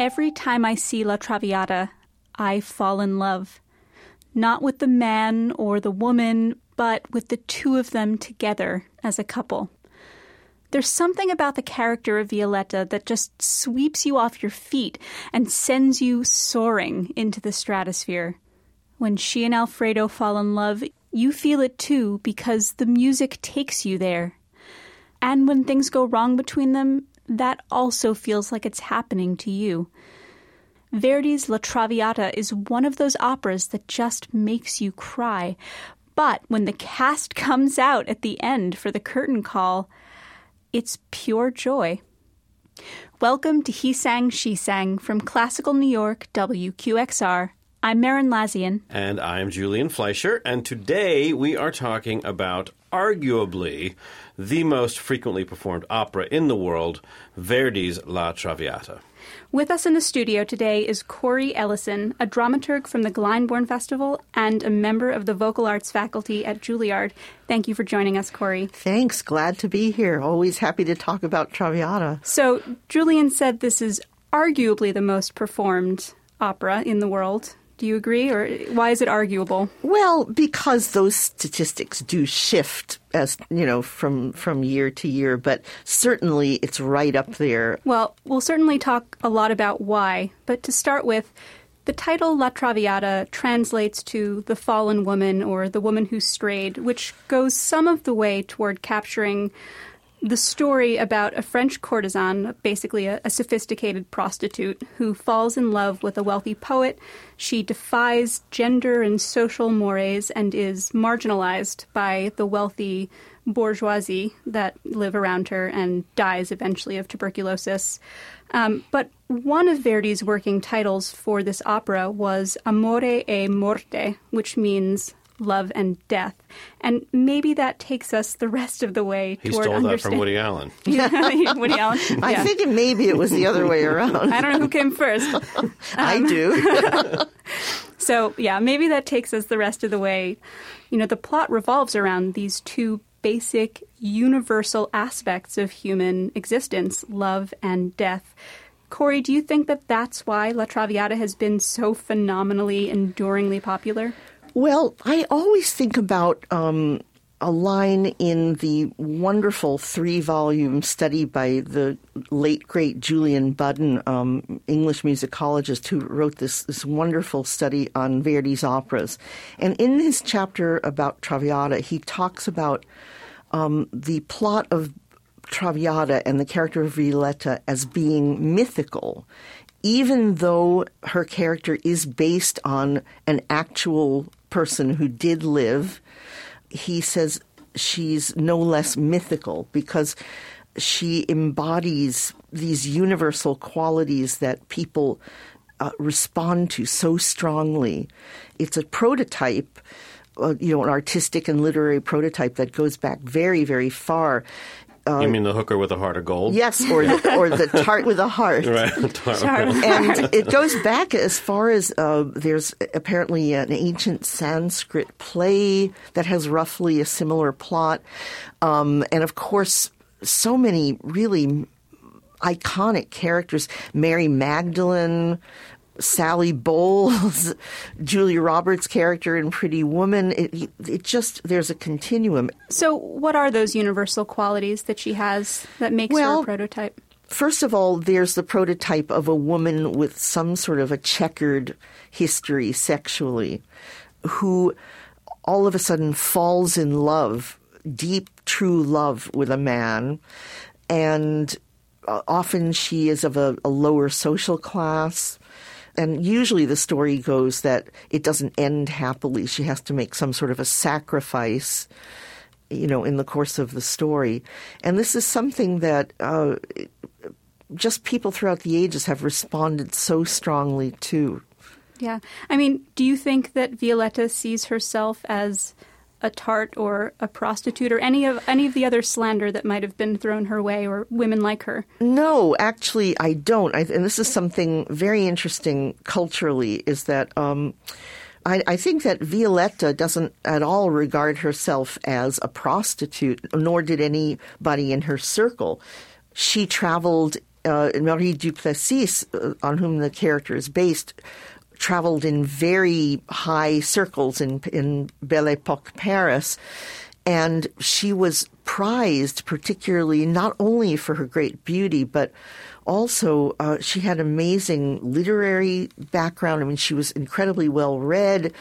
Every time I see La Traviata, I fall in love. Not with the man or the woman, but with the two of them together as a couple. There's something about the character of Violetta that just sweeps you off your feet and sends you soaring into the stratosphere. When she and Alfredo fall in love, you feel it too because the music takes you there. And when things go wrong between them, that also feels like it's happening to you. Verdi's La Traviata is one of those operas that just makes you cry. But when the cast comes out at the end for the curtain call, it's pure joy. Welcome to He Sang, She Sang from Classical New York, WQXR. I'm Merrin Lazyan. And I'm Julian Fleischer. And today we are talking about arguably the most frequently performed opera in the world, Verdi's La Traviata. With us in the studio today is Cori Ellison, a dramaturg from the Glyndebourne Festival and a member of the vocal arts faculty at Juilliard. Thank you for joining us, Cori. Thanks. Glad to be here. Always happy to talk about Traviata. So, Julian said this is arguably the most performed opera in the world. Do you agree, or why is it arguable? Well, because those statistics do shift as you know from from year to year, but certainly it's right up there. Well, we'll certainly talk a lot about why, but to start with. The title La Traviata translates to the fallen woman or the woman who strayed, which goes some of the way toward capturing the story about a French courtesan, basically a, a, sophisticated prostitute, who falls in love with a wealthy poet. She defies gender and social mores and is marginalized by the wealthy bourgeoisie that live around her and dies eventually of tuberculosis. Um, but one of Verdi's working titles for this opera was Amore e Morte, which means love and death. And maybe that takes us the rest of the way he toward stole that from Woody Allen. Woody Allen. Yeah. I think maybe it was the other way around. I don't know who came first. Um, I do. so, yeah, maybe that takes us the rest of the way. You know, the plot revolves around these two basic universal aspects of human existence love and death. Cori, do you think that that's why La Traviata has been so phenomenally, enduringly popular? Well, I always think about um, a line in the wonderful three volume study by the late, great Julian Budden, um, English musicologist, who wrote this, this wonderful study on Verdi's operas. And in his chapter about Traviata, he talks about um, the plot of Traviata and the character of Violetta as being mythical even though her character is based on an actual person who did live, he says she's no less mythical because she embodies these universal qualities that people uh, respond to so strongly. It's a prototype, uh, you know, an artistic and literary prototype that goes back very, very far. Uh, you mean the hooker with a heart of gold? Yes, or the, or the tart with a heart. Right, tart and it goes back as far as uh, there's apparently an ancient Sanskrit play that has roughly a similar plot, um, and of course, so many really iconic characters: Mary Magdalene, Sally Bowles, Julia Roberts' character in Pretty Woman. It, it just there's a continuum. So, what are those universal qualities that she has that makes well, her a prototype? First of all, there's the prototype of a woman with some sort of a checkered history sexually, who all of a sudden falls in love, deep, true love with a man, and uh, often she is of a, a lower social class and usually the story goes that it doesn't end happily. She has to make some sort of a sacrifice, you know, in the course of the story. And this is something that uh, just people throughout the ages have responded so strongly to. Yeah. I mean, do you think that Violetta sees herself as a tart or a prostitute or any of any of the other slander that might have been thrown her way or women like her? No, actually, I don't. I, and this is something very interesting culturally. Is that um, I, I, think that Violetta doesn't at all regard herself as a prostitute, nor did anybody in her circle. She traveled uh, Marie Duplessis, uh, on whom the character is based, traveled in very high circles in in Belle Epoque Paris, and she was prized particularly not only for her great beauty but also uh, she had amazing literary background. I mean, she was incredibly well read.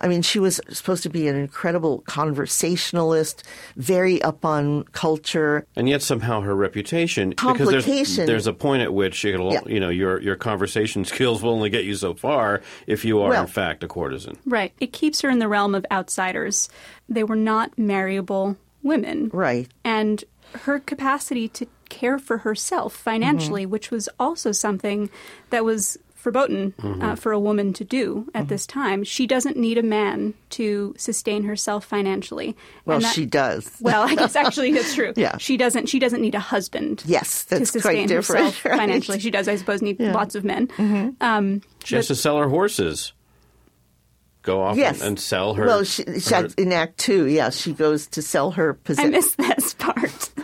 I mean, she was supposed to be an incredible conversationalist, very up on culture. And yet somehow her reputation because Complication. there's, there's a point at which you, Yeah. you know your your conversation skills will only get you so far if you are Well- in fact a courtesan. Right. It keeps her in the realm of outsiders. They were not marryable women. Right. And her capacity to care for herself financially, which was also something that was verboten uh, for a woman to do at this time. She doesn't need a man to sustain herself financially. Well, And that- she does. Well, I guess actually that's true. Yeah. She doesn't. She doesn't need a husband. Yes, to that's quite sustain different, herself right? financially. She does, I suppose, need lots of men. Um, She has to sell her horses. Go off Yes. and, and sell her. Well, she, she her- in Act Two, yeah, she goes to sell her I possessions. missed this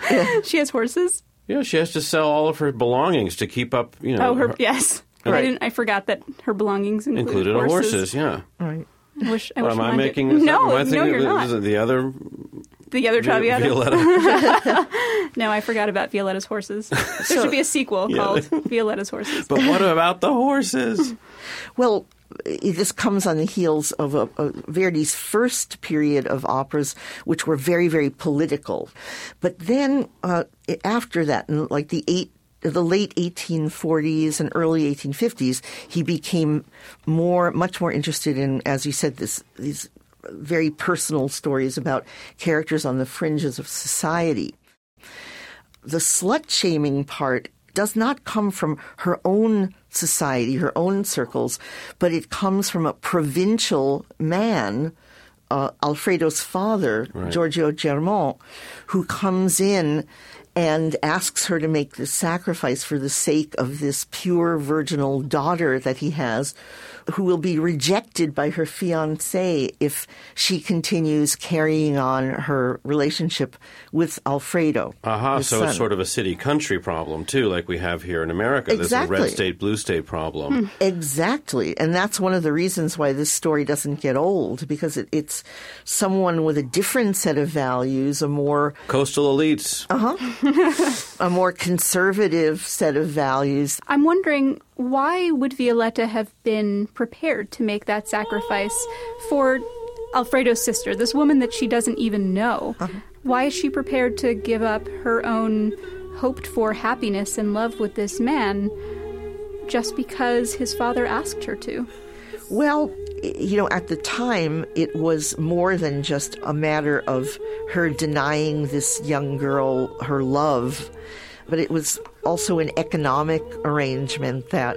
part. she has horses. yeah, she has to sell all of her belongings to keep up. You know, Oh, her her- yes. I Right. didn't. I forgot that her belongings included, included horses. horses. Yeah. Right. I wish. I What, wish am I mine did. making this no, up? Am I no, thinking you're is not. it the other The other Traviata. Violetta? No, I forgot about Violetta's horses. There should be a sequel called Violetta's Horses. but what about the horses? Well, i- this comes on the heels of a, a Verdi's first period of operas, which were very, very political. But then uh, after that, in like the eight. The late 1840s and early 1850s, he became more, much more interested in, as you said, this these very personal stories about characters on the fringes of society. The slut shaming part does not come from her own society, her own circles, but it comes from a provincial man, uh, Alfredo's father, Giorgio Germont, who comes in and asks her to make this sacrifice for the sake of this pure virginal daughter that he has, who will be rejected by her fiance if she continues carrying on her relationship with Alfredo. Aha, his so son. it's sort of a city country problem too, like we have here in America. This is a red state, blue state problem. Hmm. Exactly. And that's one of the reasons why this story doesn't get old, because it, it's someone with a different set of values, a more Coastal elites. Uh-huh. a more conservative set of values. I'm wondering why would Violetta have been prepared to make that sacrifice for Alfredo's sister, this woman that she doesn't even know? Uh-huh. Why is she prepared to give up her own hoped for happiness and love with this man just because his father asked her to? Well, you know, at the time, it was more than just a matter of her denying this young girl her love, but it was also an economic arrangement that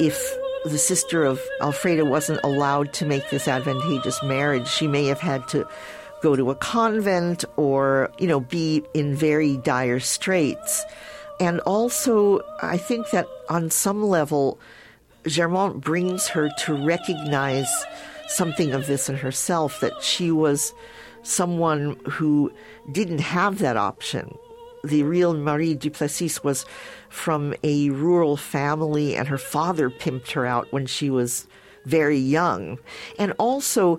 if the sister of Alfreda wasn't allowed to make this advantageous marriage, she may have had to go to a convent or, you know, be in very dire straits. And also, I think that on some level, Germont brings her to recognize something of this in herself that she was someone who didn't have that option. The real Marie Duplessis was from a rural family, and her father pimped her out when she was very young. And also,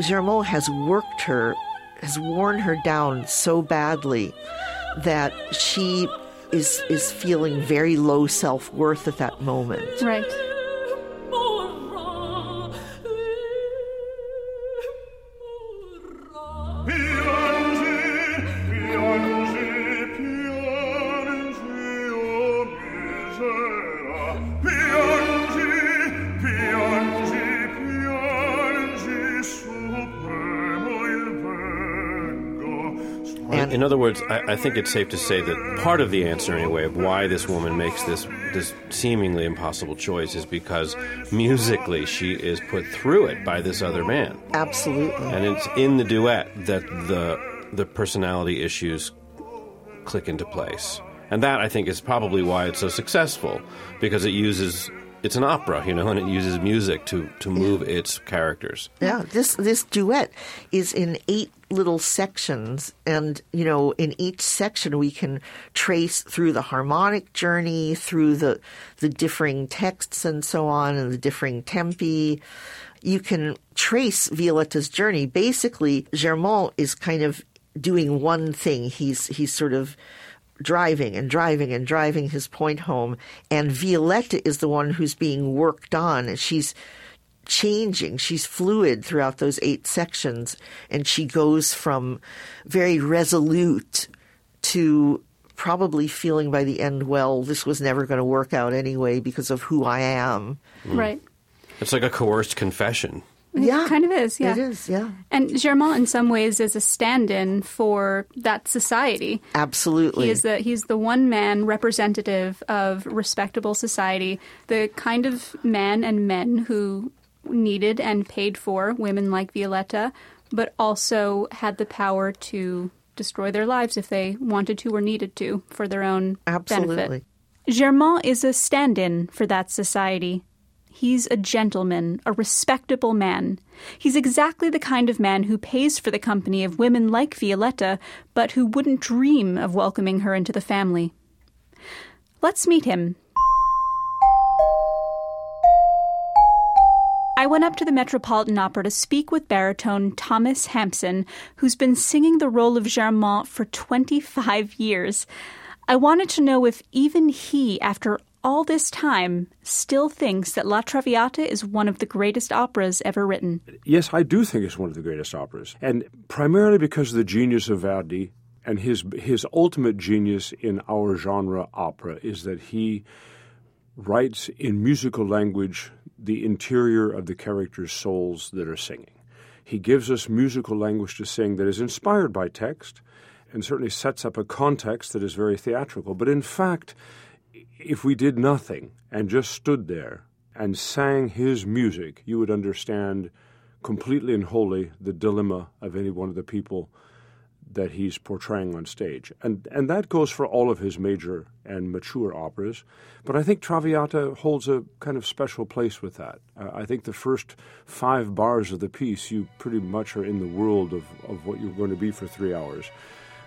Germont has worked her, has worn her down so badly that she is is feeling very low self worth at that moment. Right. I, think it's safe to say that part of the answer, anyway, of why this woman makes this this seemingly impossible choice is because musically she is put through it by this other man, Absolutely. and it's in the duet that the the personality issues click into place, and that I think is probably why it's so successful because it uses it's an opera, you know, and it uses music to to move its characters. Yeah, this this duet is in eight little sections, and you know, in each section we can trace through the harmonic journey, through the the differing texts and so on, and the differing tempi. You can trace Violetta's journey. Basically, Germont is kind of doing one thing. He's he's sort of driving and driving and driving his point home, and Violetta is the one who's being worked on, and she's changing. She's fluid throughout those eight sections, and she goes from very resolute to probably feeling by the end, well, this was never going to work out anyway because of who I am. Right. It's like a coerced confession. Yeah, kind of is, yeah. It is, yeah, And Germont, in some ways, is a stand-in for that society. absolutely. He is the he's the one man representative of respectable society, the kind of man and men who needed and paid for women like Violetta, but also had the power to destroy their lives if they wanted to or needed to for their own Absolutely. benefit. Germont is a stand-in for that society. He's a gentleman, a respectable man. He's exactly the kind of man who pays for the company of women like Violetta, but who wouldn't dream of welcoming her into the family. Let's meet him. I went up to the Metropolitan Opera to speak with baritone Thomas Hampson, who's been singing the role of Germont for 25 years. I wanted to know if even he, after all this time, still thinks that La Traviata is one of the greatest operas ever written. Yes, I do think it's one of the greatest operas, and primarily because of the genius of Verdi and his his ultimate genius in our genre opera is that he writes in musical language the interior of the characters' souls that are singing. He gives us musical language to sing that is inspired by text and certainly sets up a context that is very theatrical. But in fact, if we did nothing and just stood there and sang his music, you would understand completely and wholly the dilemma of any one of the people that he's portraying on stage. And and that goes for all of his major and mature operas, but I think Traviata holds a kind of special place with that. Uh, I think the first 5 bars of the piece you pretty much are in the world of of what you're going to be for 3 hours.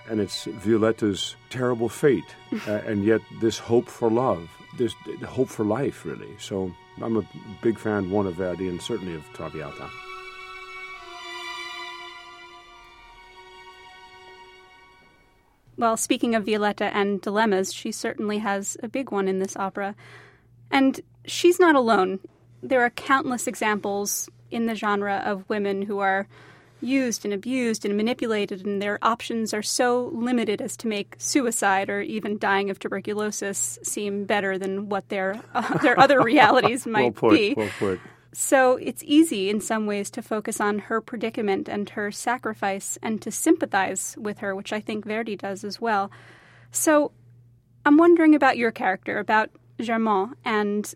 And it's Violetta's terrible fate, uh, and yet this hope for love, this hope for life, really. So I'm a big fan, one of Verdi, and certainly of Traviata. Well, speaking of Violetta and dilemmas, she certainly has a big one in this opera. And she's not alone. There are countless examples in the genre of women who are used and abused and manipulated, and their options are so limited as to make suicide or even dying of tuberculosis seem better than what their uh, their other realities might well put, be. well put. So it's easy in some ways to focus on her predicament and her sacrifice and to sympathize with her, which I think Verdi does as well. So I'm wondering about your character, about Germont, and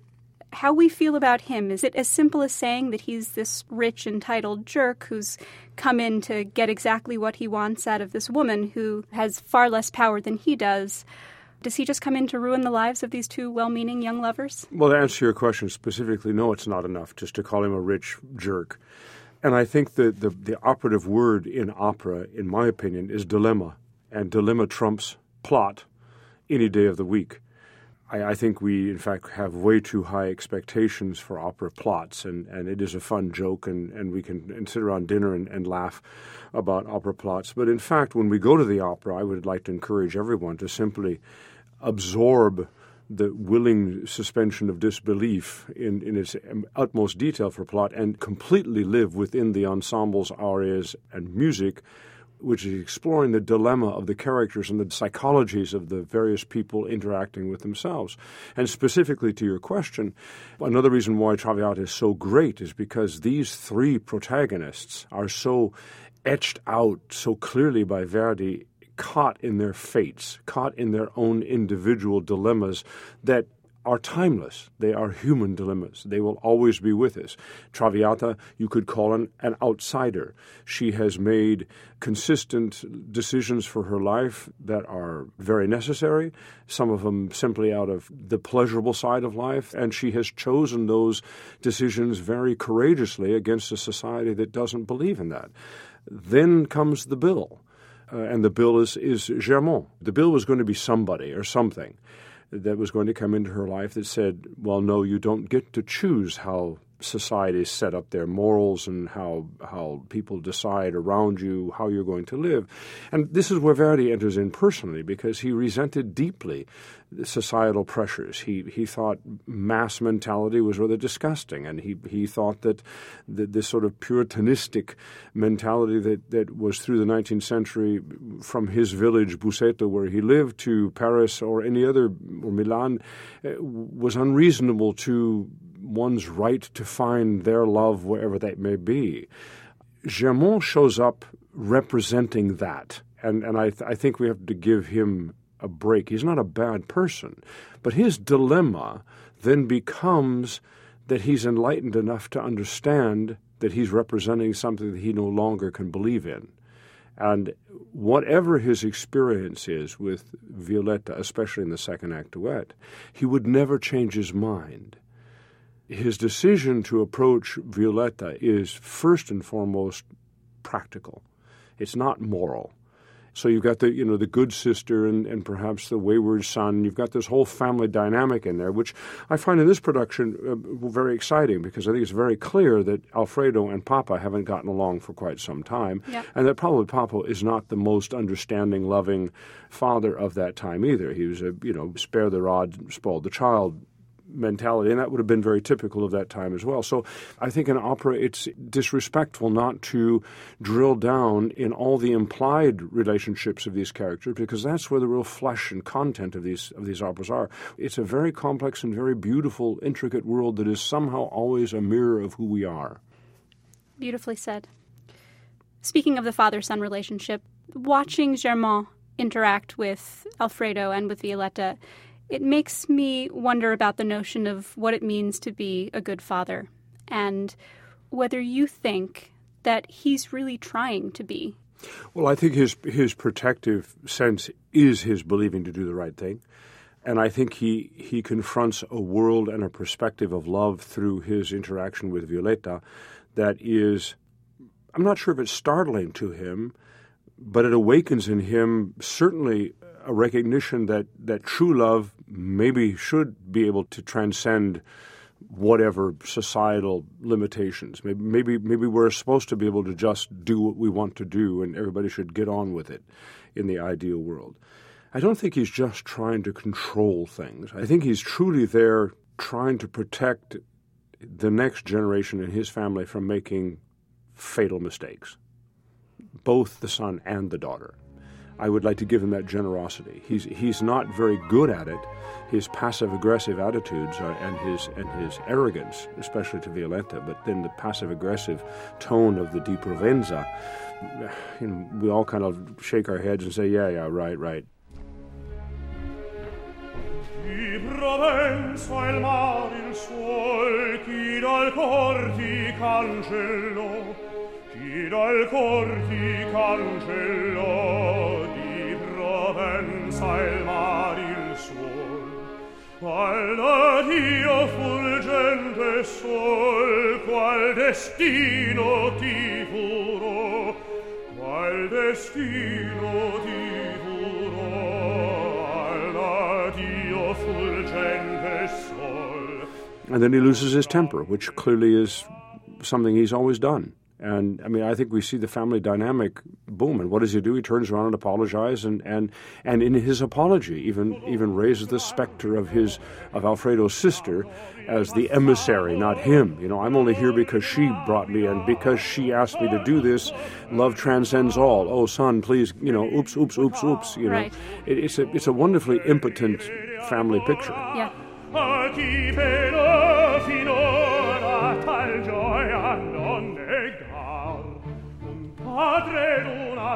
how we feel about him. Is it as simple as saying that he's this rich, entitled jerk who's come in to get exactly what he wants out of this woman who has far less power than he does? Does he just come in to ruin the lives of these two well meaning young lovers? Well, to answer your question specifically, no, it's not enough just to call him a rich jerk. And I think the, the, the operative word in opera, in my opinion, is dilemma. And dilemma trumps plot any day of the week. I, I think we, in fact, have way too high expectations for opera plots, and, and it is a fun joke, and, and we can and sit around dinner and, and laugh about opera plots. But in fact, when we go to the opera, I would like to encourage everyone to simply absorb the willing suspension of disbelief in, in its utmost detail for plot and completely live within the ensembles, arias, and music, which is exploring the dilemma of the characters and the psychologies of the various people interacting with themselves. And specifically to your question, another reason why Traviata is so great is because these three protagonists are so etched out so clearly by Verdi caught in their fates, caught in their own individual dilemmas that are timeless. They are human dilemmas. They will always be with us. Traviata, you could call an, an outsider. She has made consistent decisions for her life that are very necessary, some of them simply out of the pleasurable side of life, and she has chosen those decisions very courageously against a society that doesn't believe in that. Then comes the bill. Uh, and the bill is, is Germont. The bill was going to be somebody or something that was going to come into her life that said, well, no, you don't get to choose how society set up their morals and how how people decide around you how you're going to live. And this is where Verdi enters in personally because he resented deeply societal pressures. He he thought mass mentality was rather disgusting, and he he thought that, that this sort of puritanistic mentality that, that was through the 19th century from his village Busseto, where he lived, to Paris or any other or Milan, uh, was unreasonable to one's right to find their love wherever that may be. Germont shows up representing that, and, and I, th- I think we have to give him a break. He's not a bad person, but his dilemma then becomes that he's enlightened enough to understand that he's representing something that he no longer can believe in. And whatever his experience is with Violetta, especially in the second act duet, he would never change his mind his decision to approach Violetta is first and foremost practical. It's not moral. So you've got the you know the good sister and, and perhaps the wayward son. You've got this whole family dynamic in there, which I find in this production uh, very exciting because I think it's very clear that Alfredo and Papa haven't gotten along for quite some time, and that probably Papa is not the most understanding, loving father of that time either. He was a you know spare the rod, spoil the child mentality, and that would have been very typical of that time as well. So I think in opera, it's disrespectful not to drill down in all the implied relationships of these characters, because that's where the real flesh and content of these of these operas are. It's a very complex and very beautiful, intricate world that is somehow always a mirror of who we are. Beautifully said. Speaking of the father son relationship, watching Germont interact with Alfredo and with Violetta it makes me wonder about the notion of what it means to be a good father and whether you think that he's really trying to be. Well, I think his his protective sense is his believing to do the right thing. And I think he, he confronts a world and a perspective of love through his interaction with Violetta that is, I'm not sure if it's startling to him, but it awakens in him certainly a recognition that, that true love maybe should be able to transcend whatever societal limitations. Maybe, maybe, maybe we're supposed to be able to just do what we want to do, and everybody should get on with it in the ideal world. I don't think he's just trying to control things. I think he's truly there trying to protect the next generation and his family from making fatal mistakes, both the son and the daughter. I would like to give him that generosity. He's he's not very good at it. His passive aggressive attitudes are, and his and his arrogance, especially to Violetta, but then the passive aggressive tone of the Di Provenza, you know, we all kind of shake our heads and say, yeah, yeah, right, right. Di Provenza il mar il suol chi dal cor ti cancello chi dal cor ti cancello Provenza il da Dio fulgente sol qual destino ti furo qual destino ti furo al da Dio fulgente sol. And then he loses his temper which clearly is something he's always done and I mean, I think we see the family dynamic boom. And what does he do? He turns around and apologizes, and, and, and in his apology, even even raises the specter of his of Alfredo's sister as the emissary, not him. You know, I'm only here because she brought me, and because she asked me to do this. Love transcends all. Oh, son, please, you know, oops, oops, oops, oops. You know, Right. it, it's a it's a wonderfully impotent family picture. Yeah.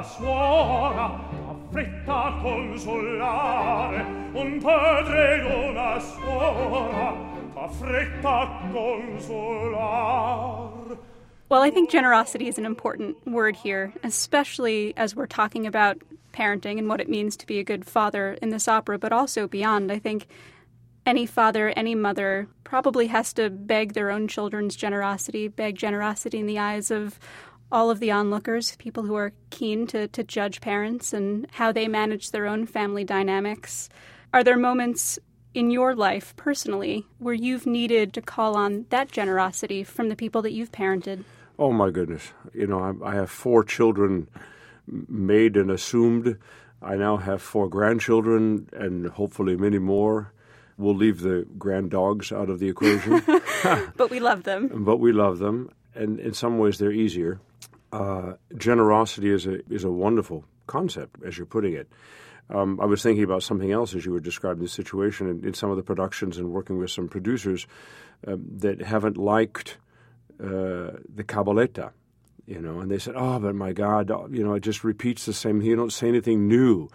Suora affretta a consolare un padre ed una suora Well, I think generosity is an important word here, especially as we're talking about parenting and what it means to be a good father in this opera, but also beyond. I think any father, any mother probably has to beg their own children's generosity, beg generosity in the eyes of all of the onlookers, people who are keen to, to judge parents and how they manage their own family dynamics. Are there moments in your life personally where you've needed to call on that generosity from the people that you've parented? Oh, my goodness. You know, I, I have four children made and assumed. I now have four grandchildren and hopefully many more. We'll leave the grand dogs out of the equation. but we love them. But we love them. And in some ways, they're easier. Uh, generosity is a, is a wonderful concept, as you're putting it. Um, I was thinking about something else as you were describing the situation in, in some of the productions and working with some producers um, that haven't liked uh, the cabaletta you know, and they said, "Oh, but my God, you know, it just repeats the same. You don't say anything new."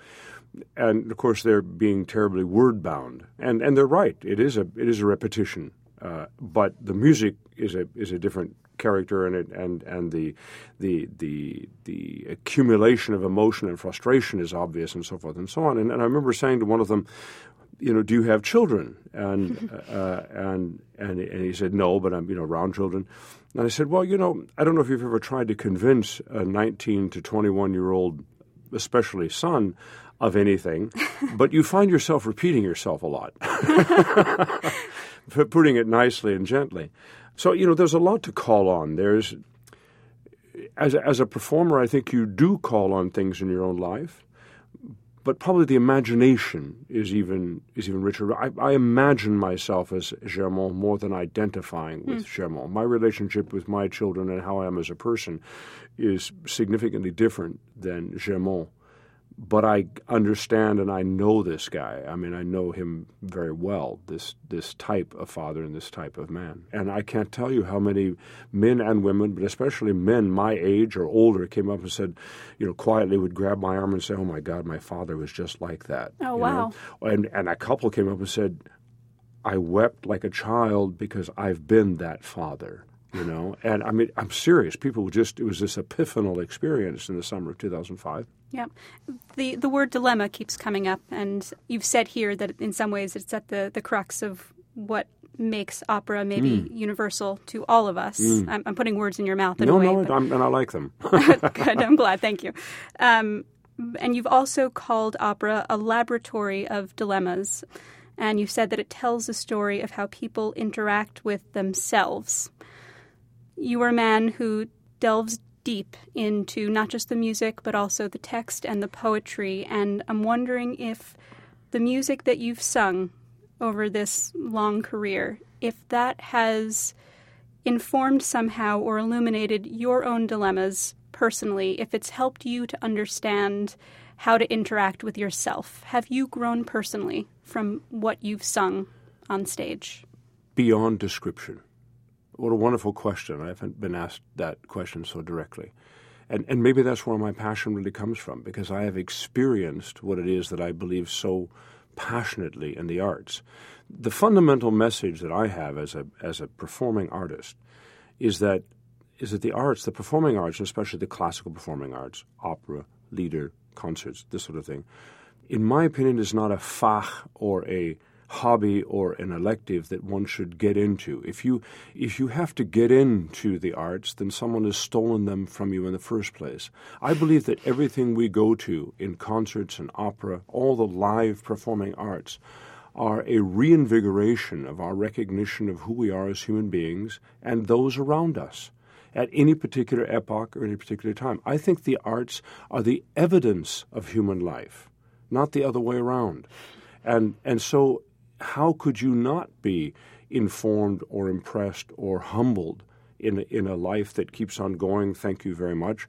And of course, they're being terribly word bound, and and they're right. It is a it is a repetition, uh, but the music is a is a different character, and it and and the the the the accumulation of emotion and frustration is obvious, and so forth and so on. And, and I remember saying to one of them, you know, do you have children? And uh, and and and he said, no, but I'm you know around children. And I said, well, you know, I don't know if you've ever tried to convince a 19 to 21 year old, especially son, of anything, but you find yourself repeating yourself a lot, putting it nicely and gently. So you know, there's a lot to call on. There's as a, as a performer, I think you do call on things in your own life but probably the imagination is even is even richer. I, I imagine myself as Germont more than identifying with mm. Germont. My relationship with my children and how I am as a person is significantly different than Germont but I understand and I know this guy. I mean, I know him very well. This this type of father and this type of man. And I can't tell you how many men and women, but especially men my age or older, came up and said, you know, quietly would grab my arm and say, "Oh my God, my father was just like that." Oh wow! Know? And and a couple came up and said, "I wept like a child because I've been that father." You know and i mean i'm serious people just it was this epiphanal experience in the summer of 2005 yeah. The the word dilemma keeps coming up and you've said here that in some ways it's at the, the crux of what makes opera maybe mm. universal to all of us. Mm. I'm, I'm, putting words in your mouth in no, a way. No, no, and I like them. Good, I'm glad. Thank you. Um, and you've also called opera a laboratory of dilemmas. And you said that it tells a story of how people interact with themselves. You are a man who delves deep into not just the music, but also the text and the poetry. And I'm wondering if the music that you've sung over this long career, if that has informed somehow or illuminated your own dilemmas personally, if it's helped you to understand how to interact with yourself. Have you grown personally from what you've sung on stage? Beyond description. What a wonderful question. I haven't been asked that question so directly. And, and maybe that's where my passion really comes from, because I have experienced what it is that I believe so passionately in the arts. The fundamental message that I have as a, as a performing artist is that, is that the arts, the performing arts, especially the classical performing arts, opera, lieder, concerts, this sort of thing, in my opinion, is not a fach or a hobby or an elective that one should get into. If you if you have to get into the arts, then someone has stolen them from you in the first place. I believe that everything we go to in concerts and opera, all the live performing arts, are a reinvigoration of our recognition of who we are as human beings and those around us at any particular epoch or any particular time. I think the arts are the evidence of human life, not the other way around. And and so how could you not be informed or impressed or humbled in in a life that keeps on going? Thank you very much.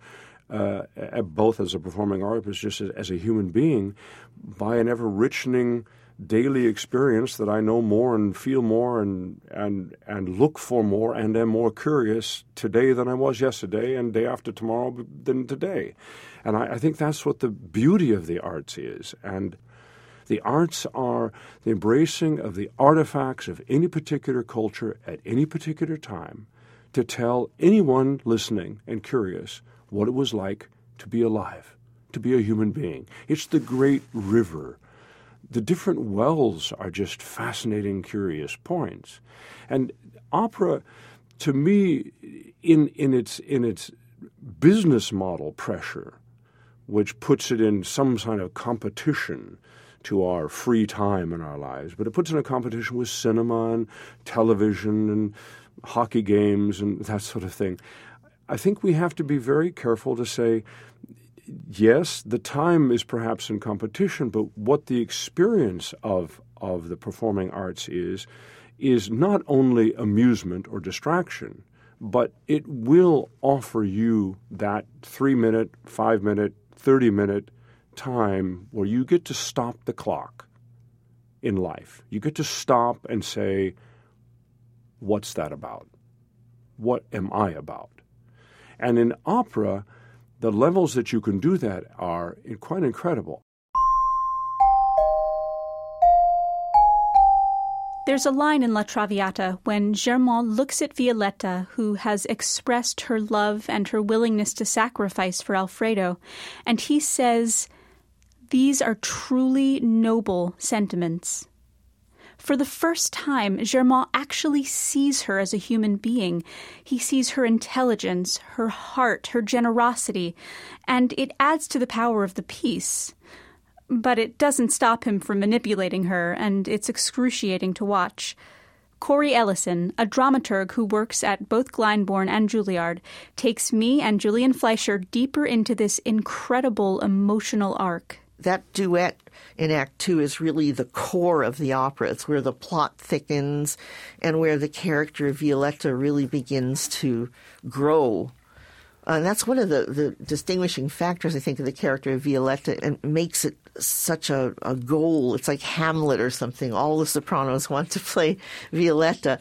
Uh, both as a performing artist, just as, as, a human being, by an ever richening daily experience that I know more and feel more and and and look for more and am more curious today than I was yesterday and day after tomorrow than today. And I, I think that's what the beauty of the arts is. And The arts are the embracing of the artifacts of any particular culture at any particular time to tell anyone listening and curious what it was like to be alive, to be a human being. It's the great river. The different wells are just fascinating, curious points. And opera, to me, in, in, its, in its business model pressure, which puts it in some kind of competition to our free time in our lives, but it puts in a competition with cinema and television and hockey games and that sort of thing. I think we have to be very careful to say, yes, the time is perhaps in competition, but what the experience of of the performing arts is is not only amusement or distraction, but it will offer you that three minute, five minute, 30 minute time where you get to stop the clock in life. You get to stop and say, What's that about? What am I about? And in opera, the levels that you can do that are quite incredible. There's a line in La Traviata when Germont looks at Violetta, who has expressed her love and her willingness to sacrifice for Alfredo, and he says, These are truly noble sentiments. For the first time, Germont actually sees her as a human being. He sees her intelligence, her heart, her generosity, and it adds to the power of the piece. But it doesn't stop him from manipulating her, and it's excruciating to watch. Cori Ellison, a dramaturg who works at both Glyndebourne and Juilliard, takes me and Julian Fleischer deeper into this incredible emotional arc. That duet in Act Two is really the core of the opera. It's where the plot thickens and where the character of Violetta really begins to grow. Uh, and that's one of the, the distinguishing factors, I think, of the character of Violetta and makes it such a, a goal. It's like Hamlet or something. All the sopranos want to play Violetta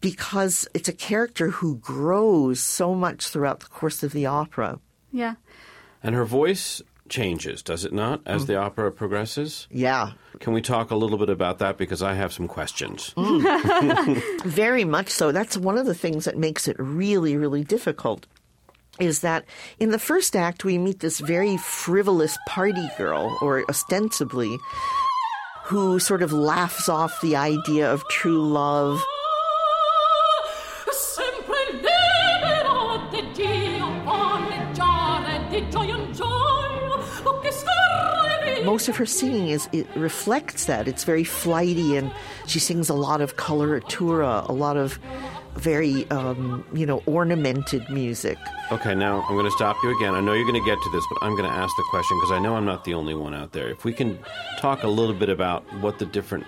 because it's a character who grows so much throughout the course of the opera. Yeah. And her voice changes, does it not, as hmm. the opera progresses? Yeah, Can we talk a little bit about that? Because I have some questions. Hmm. very much so. That's one of the things that makes it really, really difficult. Is that in the first act we meet this very frivolous party girl, or ostensibly, who sort of laughs off the idea of true love. Most of her singing is it reflects that. It's very flighty, and she sings a lot of coloratura, a lot of very um, you know ornamented music. Okay, now I'm going to stop you again. I know you're going to get to this, but I'm going to ask the question because I know I'm not the only one out there. If we can talk a little bit about what the different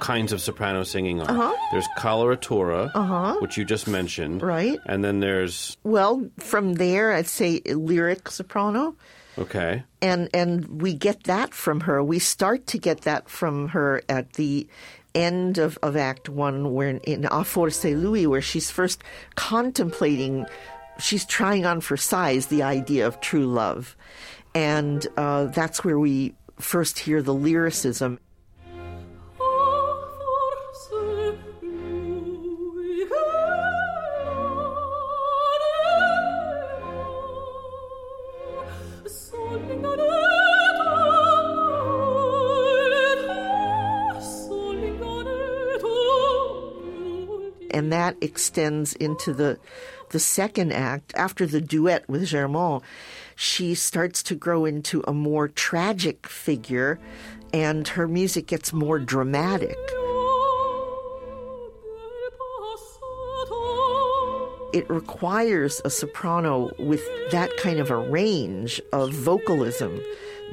kinds of soprano singing are. There's coloratura, which you just mentioned. Right. And then there's, Well, from there, I'd say lyric soprano. Okay. and and we get that from her. We start to get that from her at the end of, of Act One, where in, A Force Louis, where she's first contemplating, she's trying on for size the idea of true love, and uh, that's where we first hear the lyricism. And that extends into the the second act. After the duet with Germont she starts to grow into a more tragic figure and her music gets more dramatic. It requires a soprano with that kind of a range of vocalism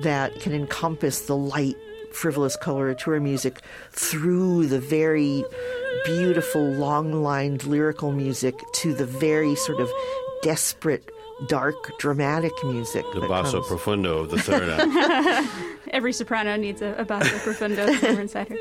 that can encompass the light frivolous coloratura music through the very beautiful long-lined lyrical music to the very sort of desperate dark dramatic music The basso comes. profundo of the third act. Every soprano needs a, a basso profundo somewhere inside her.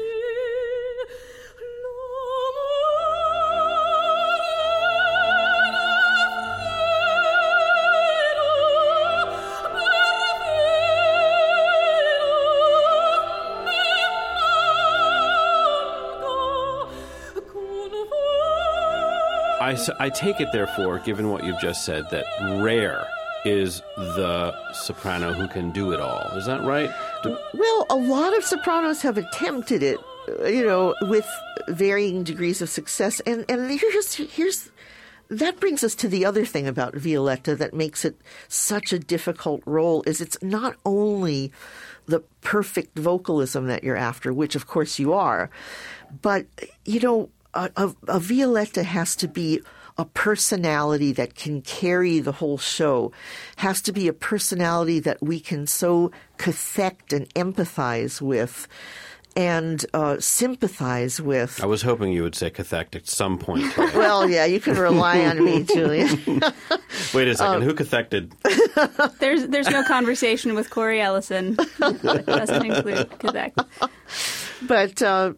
I, I take it, therefore, given what you've just said, that rare is the soprano who can do it all. Is that right? Do- Well, a lot of sopranos have attempted it, uh, you know, with varying degrees of success. And and here's here's that brings us to the other thing about Violetta that makes it such a difficult role is it's not only the perfect vocalism that you're after, which of course you are, but you know, a, a, a Violetta has to be a personality that can carry the whole show, has to be a personality that we can so cathect and empathize with and uh, sympathize with. I was hoping you would say cathect at some point. today. Well, yeah, you can rely on me, Julian. Wait a second. Um, who cathected? There's there's no conversation with Cori Ellison that doesn't include Quebec. But uh,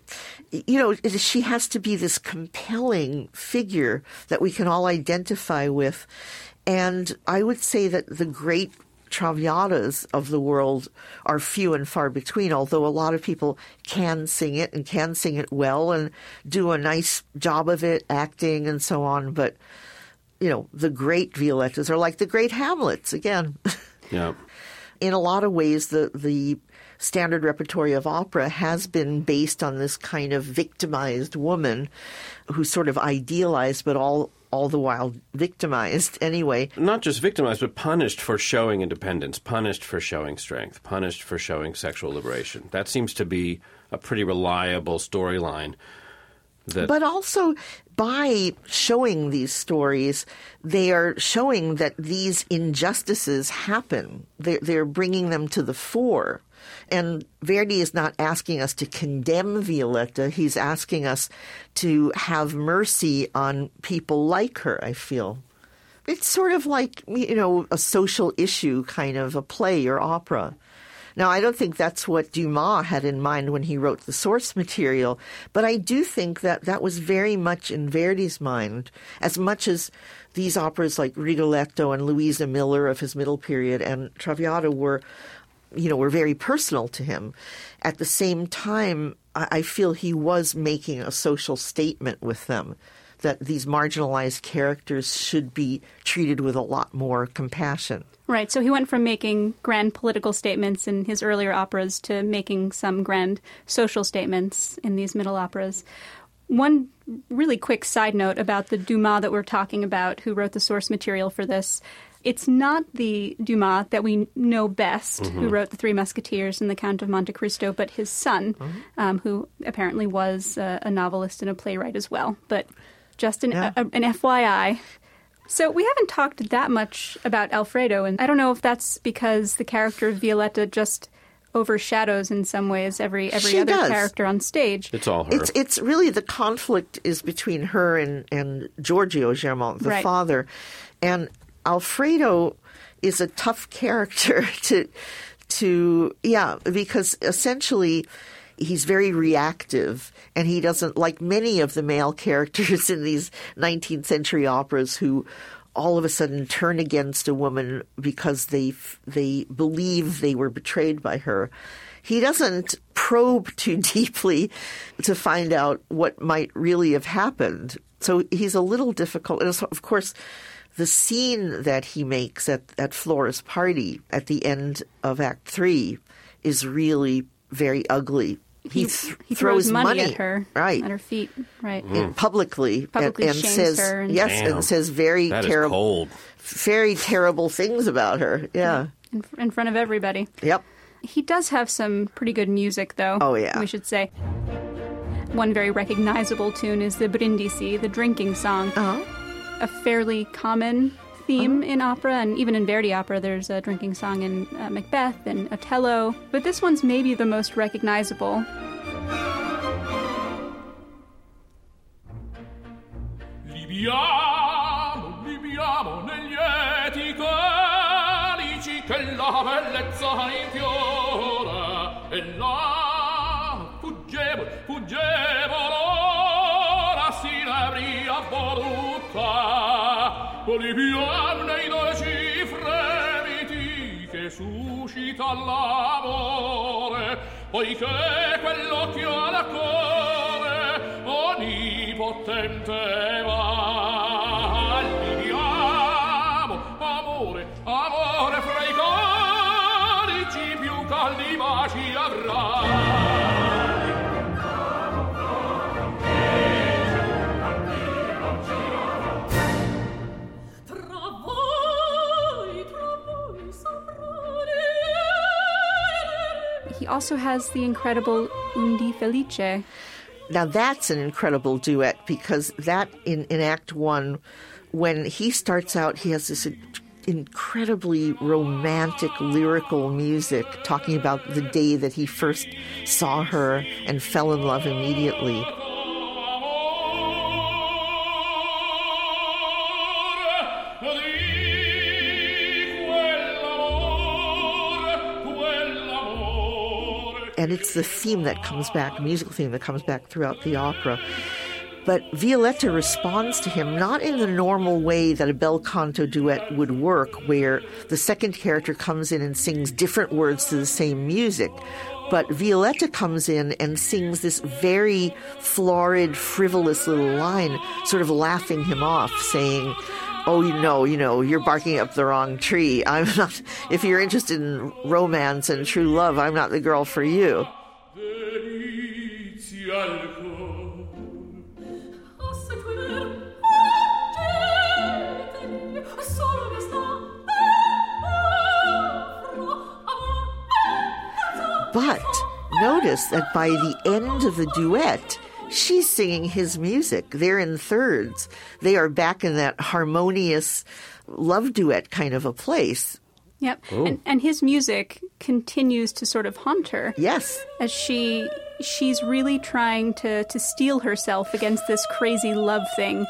you know, she has to be this compelling figure that we can all identify with, and I would say that the great Traviatas of the world are few and far between. Although a lot of people can sing it and can sing it well and do a nice job of it, acting and so on, but. You know, the great Violettas are like the great Hamlets again. Yeah. in a lot of ways, the the standard repertory of opera has been based on this kind of victimized woman who's sort of idealized, but all all the while victimized anyway. Not just victimized, but punished for showing independence, punished for showing strength, punished for showing sexual liberation. That seems to be a pretty reliable storyline. That But also by showing these stories, they are showing that these injustices happen. They're, they're bringing them to the fore. And Verdi is not asking us to condemn Violetta. He's asking us to have mercy on people like her, I feel. It's sort of like, you know, a social issue kind of a play or opera. Now, I don't think that's what Dumas had in mind when he wrote the source material, but I do think that that was very much in Verdi's mind, as much as these operas like Rigoletto and Luisa Miller of his middle period and Traviata were, you know, were very personal to him. At the same time, I feel he was making a social statement with them that these marginalized characters should be treated with a lot more compassion. Right. So he went from making grand political statements in his earlier operas to making some grand social statements in these middle operas. One really quick side note about the Dumas that we're talking about, who wrote the source material for this. It's not the Dumas that we know best, who wrote The Three Musketeers and The Count of Monte Cristo, but his son, um, who apparently was uh, a novelist and a playwright as well. But just an, Yeah. a, an FYI. So we haven't talked that much about Alfredo, and I don't know if that's because the character of Violetta just overshadows in some ways every every She other does. character on stage. it's all her. It's it's really the conflict is between her and and Giorgio Germont, the Right. father, and Alfredo is a tough character to to yeah because essentially he's very reactive and he doesn't like many of the male characters in these 19th century operas who all of a sudden turn against a woman because they they believe they were betrayed by her. He doesn't probe too deeply to find out what might really have happened. So he's a little difficult and of course the scene that he makes at, at Flora's party at the end of Act Three is really very ugly. He, he, th- he throws throws money, at her, right, at her feet, right? publicly, Publicly and, and says her and- yes, Damn. and says very terrible, very terrible things about her. Yeah. In, in front of everybody. Yep. He does have some pretty good music, though. Oh, yeah. we should say. One very recognizable tune is the Brindisi, the drinking song. Uh-huh. A fairly common theme in opera, and even in Verdi opera, there's a drinking song in uh, Macbeth and Otello. But this one's maybe the most recognizable. Libiamo, libiamo negli eti calici che la bellezza infiora e la fuggevol, fuggevol o libiamo nei dolci fremiti che suscita l'amore poiché quell'occhio alla cuore onnipotente va also has the incredible Un dì felice. Now that's an incredible duet because that in, in Act One, when he starts out, he has this incredibly romantic lyrical music talking about the day that he first saw her and fell in love immediately. And it's the theme that comes back, musical theme that comes back throughout the opera. But Violetta responds to him not in the normal way that a bel canto duet would work, where the second character comes in and sings different words to the same music. But Violetta comes in and sings this very florid, frivolous little line, sort of laughing him off, saying, oh, you know, you know, you're barking up the wrong tree. I'm not, if you're interested in romance and true love, I'm not the girl for you. But notice that by the end of the duet, she's singing his music. They're in thirds. They are back in that harmonious love duet kind of a place. Yep. And, and his music continues to sort of haunt her. Yes. As she she's really trying to, to steel herself against this crazy love thing.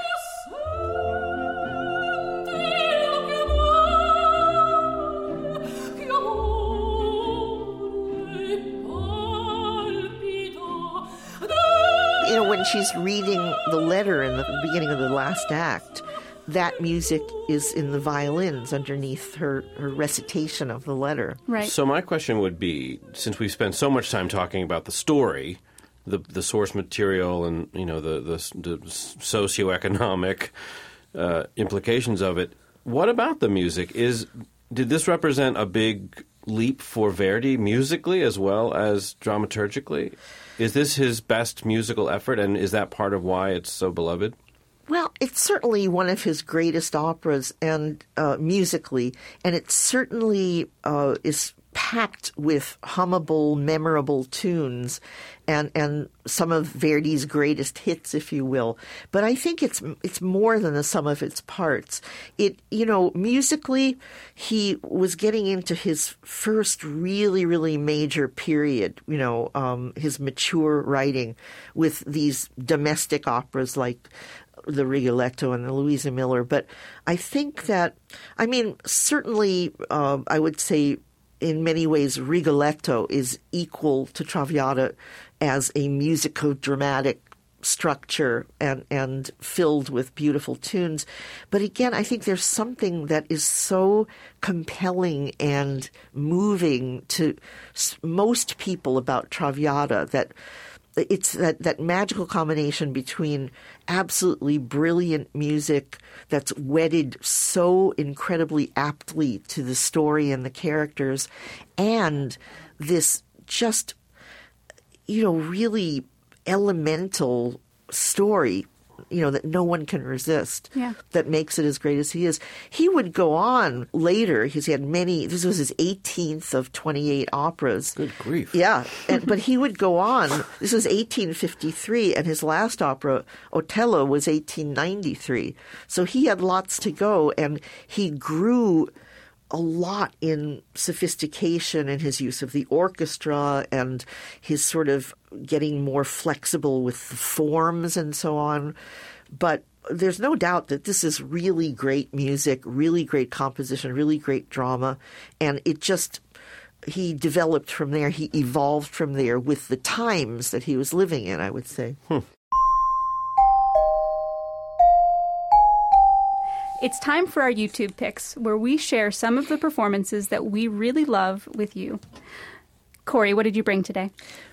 When she's reading the letter in the beginning of the last act, that music is in the violins underneath her, her recitation of the letter. Right. So my question would be, since we've spent so much time talking about the story, the the source material, and you know the the, the socioeconomic uh, implications of it, what about the music? Is did this represent a big leap for Verdi musically as well as dramaturgically? Is this his best musical effort, and is that part of why it's so beloved? Well, it's certainly one of his greatest operas, and uh, musically, and it certainly uh, is packed with hummable, memorable tunes, and and some of Verdi's greatest hits, if you will. But I think it's it's more than the sum of its parts. It you know musically, he was getting into his first really really major period. You know, um, his mature writing with these domestic operas like the Rigoletto and the Luisa Miller, but I think that, I mean, certainly, uh, I would say in many ways, Rigoletto is equal to Traviata as a musico-dramatic structure and and filled with beautiful tunes. But again i think there's something that is so compelling and moving to most people about traviata that it's that, that magical combination between absolutely brilliant music that's wedded so incredibly aptly to the story and the characters and this just you know really elemental story you know that no one can resist Yeah. that makes it as great as he is he would go on later because he had many this was his 18th of 28 operas Good grief. yeah, and, but he would go on. This was 1853, and his last opera, Otello, was 1893. So he had lots to go, and he grew a lot in sophistication in his use of the orchestra and his sort of getting more flexible with the forms and so on. But there's no doubt that this is really great music, really great composition, really great drama, and it just he developed from there. He evolved from there with the times that he was living in. I would say. Hmm. It's time for our YouTube picks, where we share some of the performances that we really love with you. Cori, what did you bring today?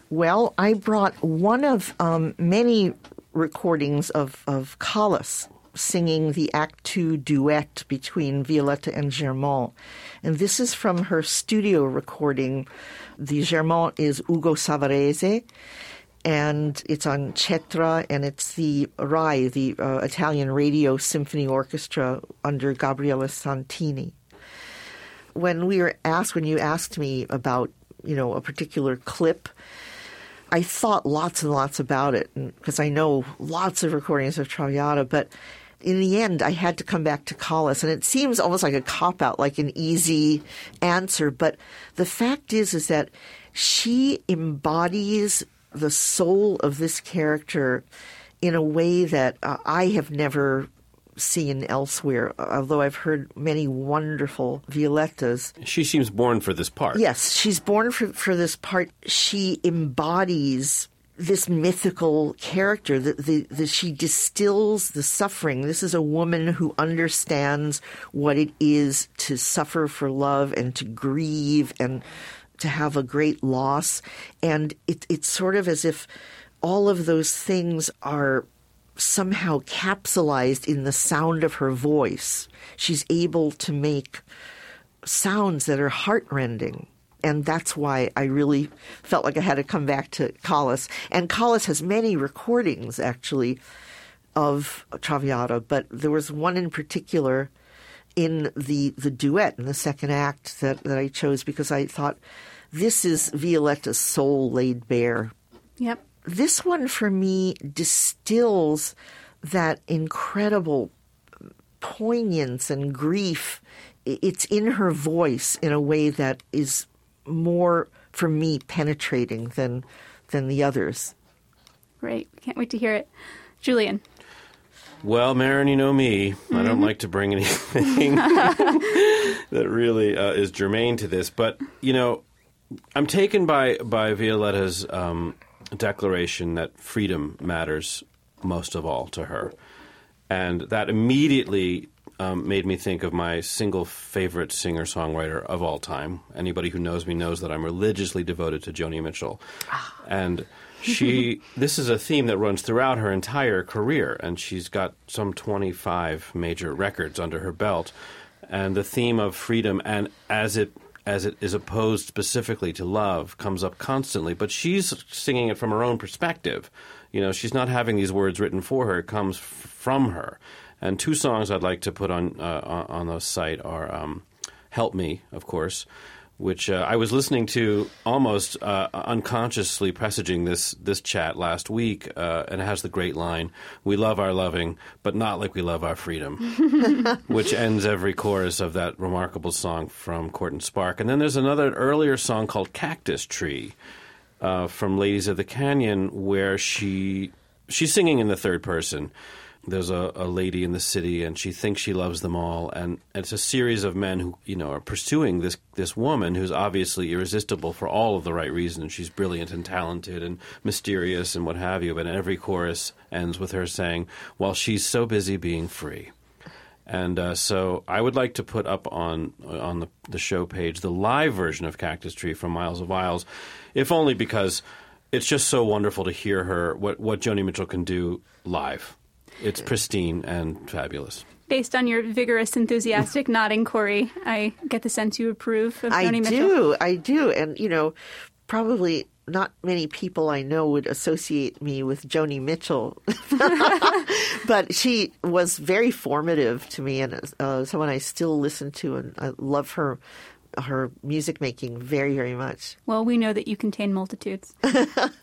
Well, I brought one of um, many recordings of of Callas singing the Act Two duet between Violetta and Germont, and this is from her studio recording. The Germont is Ugo Savarese. And it's on Cetra, and it's the RAI, the uh, Italian Radio Symphony Orchestra under Gabriele Santini. When we were asked, when you asked me about you know, a particular clip. I thought lots and lots about it because I know lots of recordings of Traviata, but in the end, I had to come back to Callas, and it seems almost like a cop out, like an easy answer. But the fact is, is that she embodies the soul of this character in a way that uh, I have never seen elsewhere, although I've heard many wonderful Violettas. She seems born for this part. Yes, she's born for, for this part. She embodies this mythical character that the, the, she distills the suffering. This is a woman who understands what it is to suffer for love and to grieve and to have a great loss. And it, it's sort of as if all of those things are somehow capsulized in the sound of her voice. She's able to make sounds that are heartrending. And that's why I really felt like I had to come back to Callas. And Callas has many recordings, actually, of Traviata, but there was one in particular in the, the duet in the second act that, that I chose because I thought this is Violetta's soul laid bare. Yep. This one for me distills that incredible poignance and grief. It's in her voice in a way that is more for me penetrating than than the others. Great. Can't wait to hear it. Julian. Well, Merrin, you know me. Mm-hmm. I don't like to bring anything that really uh, is germane to this, but you know, I'm taken by by Violetta's um, declaration that freedom matters most of all to her, and that immediately um, made me think of my single favorite singer songwriter of all time. Anybody who knows me knows that I'm religiously devoted to Joni Mitchell, and she this is a theme that runs throughout her entire career, and she's got some 25 major records under her belt, and the theme of freedom and as it as it is opposed specifically to love comes up constantly, but she's singing it from her own perspective. You know, she's not having these words written for her; it comes f- from her. And two songs I'd like to put on uh, on the site are um, "Help Me," of course, which uh, I was listening to almost uh, unconsciously presaging this this chat last week, uh, and it has the great line: "We love our loving, but not like we love our freedom," which ends every chorus of that remarkable song from Court and Spark. And then there's another earlier song called "Cactus Tree" uh, from Ladies of the Canyon, where she she's singing in the third person there's a, a, lady in the city and she thinks she loves them all. And it's a series of men who you know are pursuing this this woman who's obviously irresistible for all of the right reasons. She's brilliant and talented and mysterious and what have you. But every chorus ends with her saying while she's so busy being free. And uh, so I would like to put up on on the, the show page the live version of Cactus Tree from Miles of Aisles, if only because it's just so wonderful to hear her what what Joni Mitchell can do live it's pristine and fabulous. Based on your vigorous, enthusiastic nodding, Cori, I get the sense you approve of I Joni Mitchell. I do, I do, and you know, probably not many people I know would associate me with Joni Mitchell, but she was very formative to me and uh, someone I still listen to, and I love her her music making very, very much. Well, we know that you contain multitudes.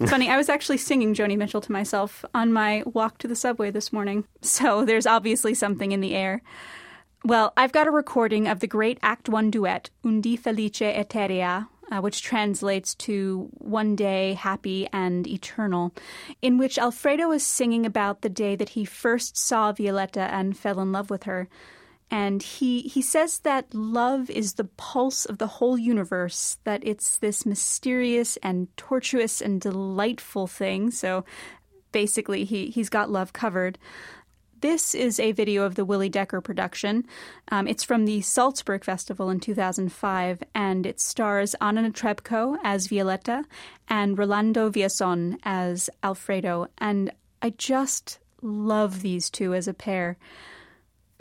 funny, I was actually singing Joni Mitchell to myself on my walk to the subway this morning, so there's obviously something in the air. Well, I've got a recording of the great Act One duet, Un dì Felice Eterea, uh, which translates to One Day Happy and Eternal, in which Alfredo is singing about the day that he first saw Violetta and fell in love with her. And he, he says that love is the pulse of the whole universe, that it's this mysterious and tortuous and delightful thing. So basically, he, he's got love covered. This is a video of the Willy Decker production. Um, it's from the Salzburg Festival in 2005, and it stars Anna Netrebko as Violetta and Rolando Villazon as Alfredo. And I just love these two as a pair.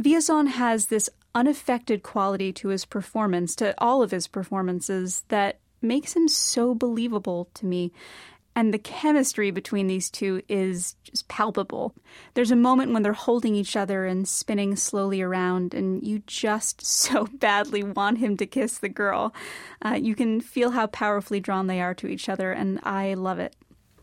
Villazon has this unaffected quality to his performance, to all of his performances, that makes him so believable to me. And the chemistry between these two is just palpable. There's a moment when they're holding each other and spinning slowly around, and you just so badly want him to kiss the girl. Uh, you can feel how powerfully drawn they are to each other, and I love it.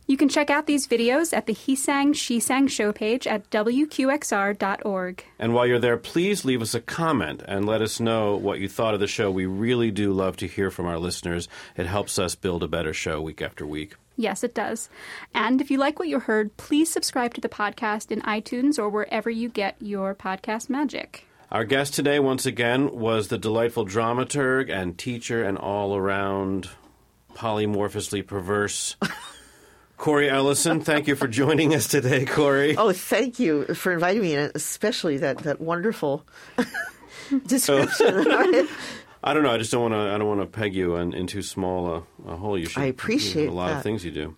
You can check out these videos at the He Sang, She Sang show page at WQXR.org. And while you're there, please leave us a comment and let us know what you thought of the show. We really do love to hear from our listeners. It helps us build a better show week after week. Yes, it does. And if you like what you heard, please subscribe to the podcast in iTunes or wherever you get your podcast magic. Our guest today, once again, was the delightful dramaturg and teacher and all around polymorphously perverse. Cori Ellison, thank you for joining us today, Cori. Oh, thank you for inviting me, and especially that, that wonderful description. I don't know. I just don't want to. I don't want to peg you in, in too small a, a hole. You should. I appreciate a lot that. of things you do.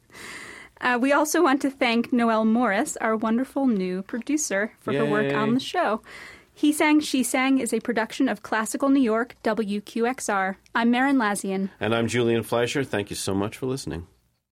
Uh, we also want to thank Noelle Morris, our wonderful new producer, for her work on the show. He Sang, She Sang is a production of Classical New York, WQXR. I'm Merrin Lazyan. And I'm Julian Fleischer. Thank you so much for listening.